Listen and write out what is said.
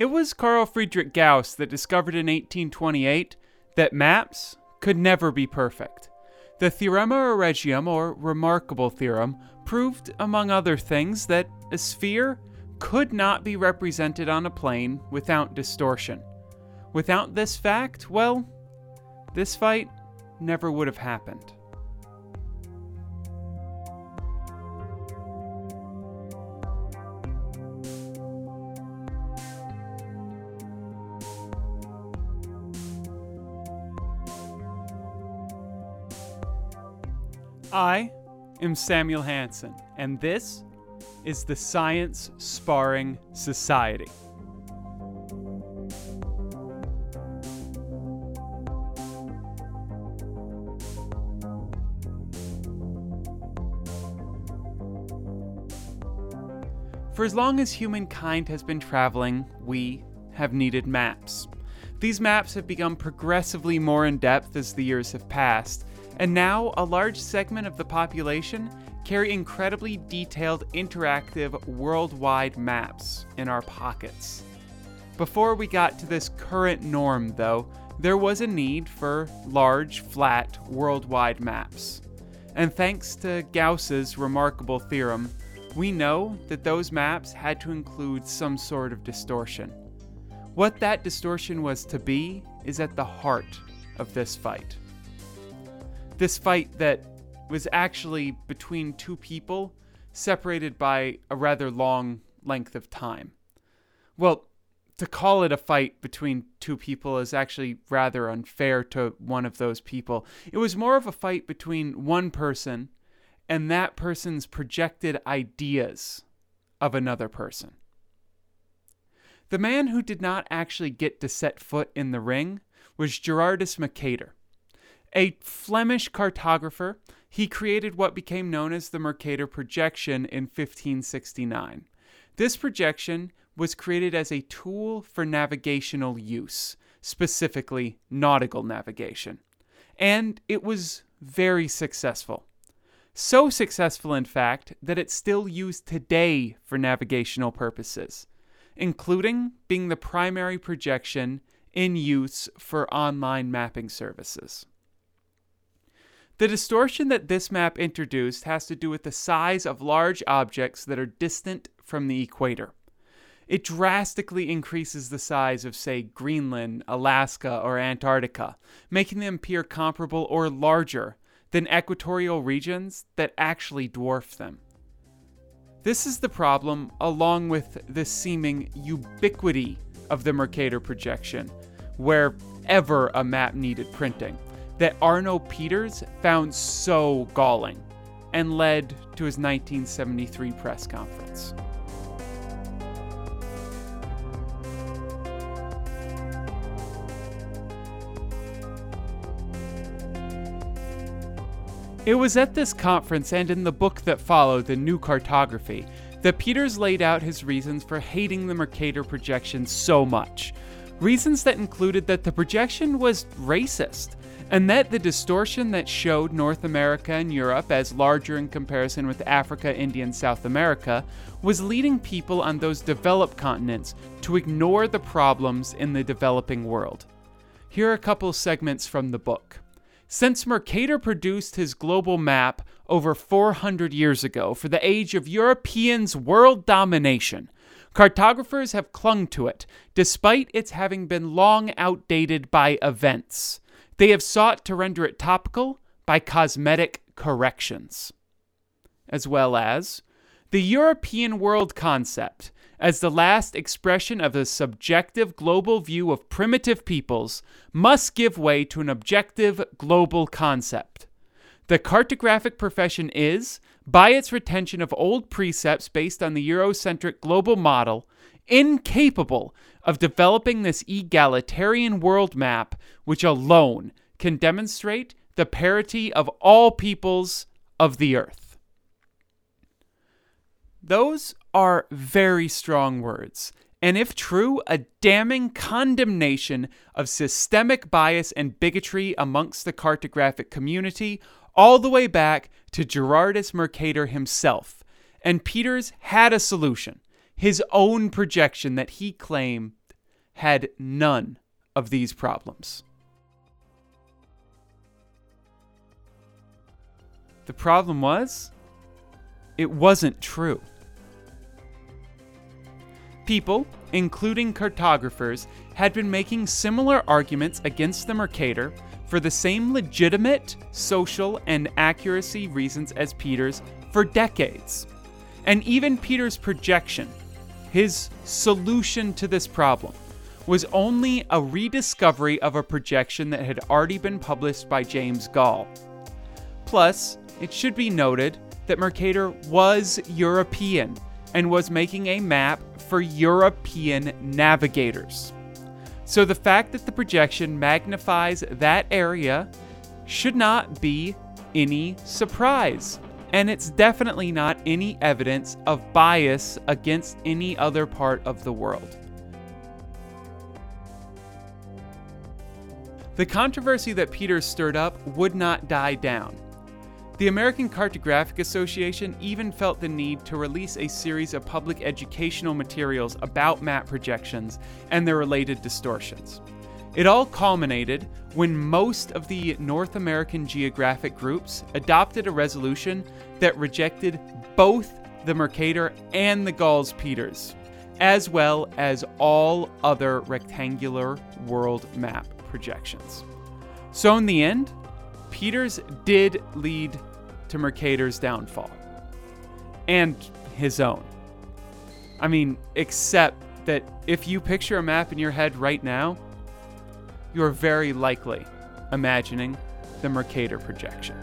It was Carl Friedrich Gauss that discovered in 1828 that maps could never be perfect. The Theorema Egregium, or remarkable theorem, proved, among other things, that a sphere could not be represented on a plane without distortion. Without this fact, well, this fight never would have happened. I am Samuel Hansen, and this is the Science Sparring Society. For as long as humankind has been traveling, we have needed maps. These maps have become progressively more in depth as the years have passed, and now a large segment of the population carry incredibly detailed interactive worldwide maps in our pockets. Before we got to this current norm, though, there was a need for large, flat, worldwide maps. And thanks to Gauss's remarkable theorem, we know that those maps had to include some sort of distortion. What that distortion was to be is at the heart of this fight. This fight that was actually between two people separated by a rather long length of time. Well, to call it a fight between two people is actually rather unfair to one of those people. It was more of a fight between one person and that person's projected ideas of another person. The man who did not actually get to set foot in the ring was Gerardus Mercator. A Flemish cartographer, he created what became known as the Mercator projection in 1569. This projection was created as a tool for navigational use, specifically nautical navigation. And it was very successful. So successful, in fact, that it's still used today for navigational purposes, including being the primary projection in use for online mapping services. The distortion that this map introduced has to do with the size of large objects that are distant from the equator. It drastically increases the size of, say, Greenland, Alaska, or Antarctica, making them appear comparable or larger than equatorial regions that actually dwarf them. This is the problem, along with the seeming ubiquity of the Mercator projection, wherever a map needed printing, that Arno Peters found so galling and led to his 1973 press conference. It was at this conference and in the book that followed, The New Cartography, that Peters laid out his reasons for hating the Mercator projection so much. Reasons that included that the projection was racist, and that the distortion that showed North America and Europe as larger in comparison with Africa, India, and South America was leading people on those developed continents to ignore the problems in the developing world. Here are a couple segments from the book. Since Mercator produced his global map over 400 years ago for the age of Europeans' world domination, cartographers have clung to it, despite its having been long outdated by events. They have sought to render it topical by cosmetic corrections. As well as the European world concept as the last expression of a subjective global view of primitive peoples, must give way to an objective global concept. The cartographic profession is, by its retention of old precepts based on the Eurocentric global model, incapable of developing this egalitarian world map which alone can demonstrate the parity of all peoples of the earth. Those are very strong words, and if true, a damning condemnation of systemic bias and bigotry amongst the cartographic community, all the way back to Gerardus Mercator himself. And Peters had a solution his own projection that he claimed had none of these problems. The problem was, it wasn't true. People, including cartographers, had been making similar arguments against the Mercator for the same legitimate social and accuracy reasons as Peters for decades. And even Peters' projection, his solution to this problem, was only a rediscovery of a projection that had already been published by James Gall. Plus, it should be noted that Mercator was European and was making a map for European navigators. So the fact that the projection magnifies that area should not be any surprise. And it's definitely not any evidence of bias against any other part of the world. The controversy that Peters stirred up would not die down. The American Cartographic Association even felt the need to release a series of public educational materials about map projections and their related distortions. It all culminated when most of the North American geographic groups adopted a resolution that rejected both the Mercator and the Gall's Peters, as well as all other rectangular world map projections. So, in the end, Peters did lead to Mercator's downfall and his own. I mean, except that if you picture a map in your head right now, you're very likely imagining the Mercator projection.